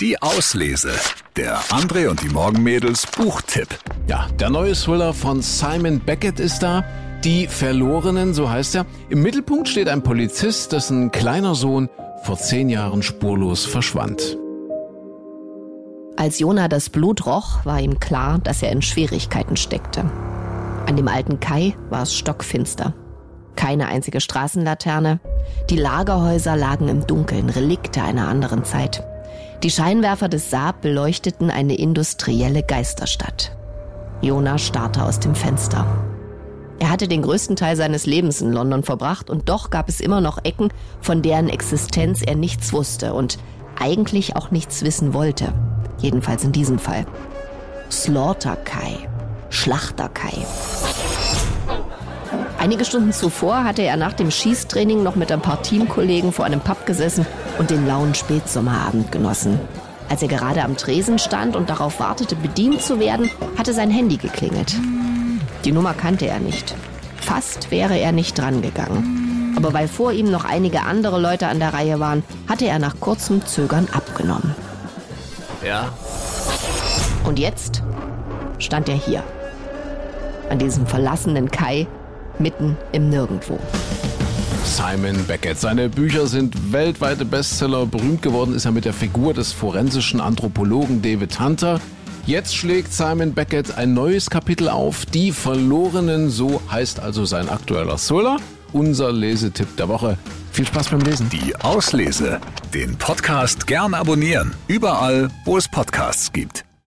Die Auslese. Der André und die Morgenmädels Buchtipp. Ja, der neue Thriller von Simon Beckett ist da. Die Verlorenen, so heißt er. Im Mittelpunkt steht ein Polizist, dessen kleiner Sohn vor zehn Jahren spurlos verschwand. Als Jona das Blut roch, war ihm klar, dass er in Schwierigkeiten steckte. An dem alten Kai war es stockfinster. Keine einzige Straßenlaterne. Die Lagerhäuser lagen im Dunkeln, Relikte einer anderen Zeit. Die Scheinwerfer des Saab beleuchteten eine industrielle Geisterstadt. Jona starrte aus dem Fenster. Er hatte den größten Teil seines Lebens in London verbracht und doch gab es immer noch Ecken, von deren Existenz er nichts wusste und eigentlich auch nichts wissen wollte. Jedenfalls in diesem Fall. Slaughter Kai. Schlachter Kai. Einige Stunden zuvor hatte er nach dem Schießtraining noch mit ein paar Teamkollegen vor einem Pub gesessen und den lauen Spätsommerabend genossen. Als er gerade am Tresen stand und darauf wartete, bedient zu werden, hatte sein Handy geklingelt. Die Nummer kannte er nicht. Fast wäre er nicht drangegangen. Aber weil vor ihm noch einige andere Leute an der Reihe waren, hatte er nach kurzem Zögern abgenommen. Ja. Und jetzt stand er hier. An diesem verlassenen Kai, mitten im Nirgendwo. Simon Beckett. Seine Bücher sind weltweite Bestseller. Berühmt geworden ist er mit der Figur des forensischen Anthropologen David Hunter. Jetzt schlägt Simon Beckett ein neues Kapitel auf. Die Verlorenen, so heißt also sein aktueller Thriller. Unser Lesetipp der Woche. Viel Spaß beim Lesen. Die Auslese. Den Podcast gern abonnieren. Überall, wo es Podcasts gibt.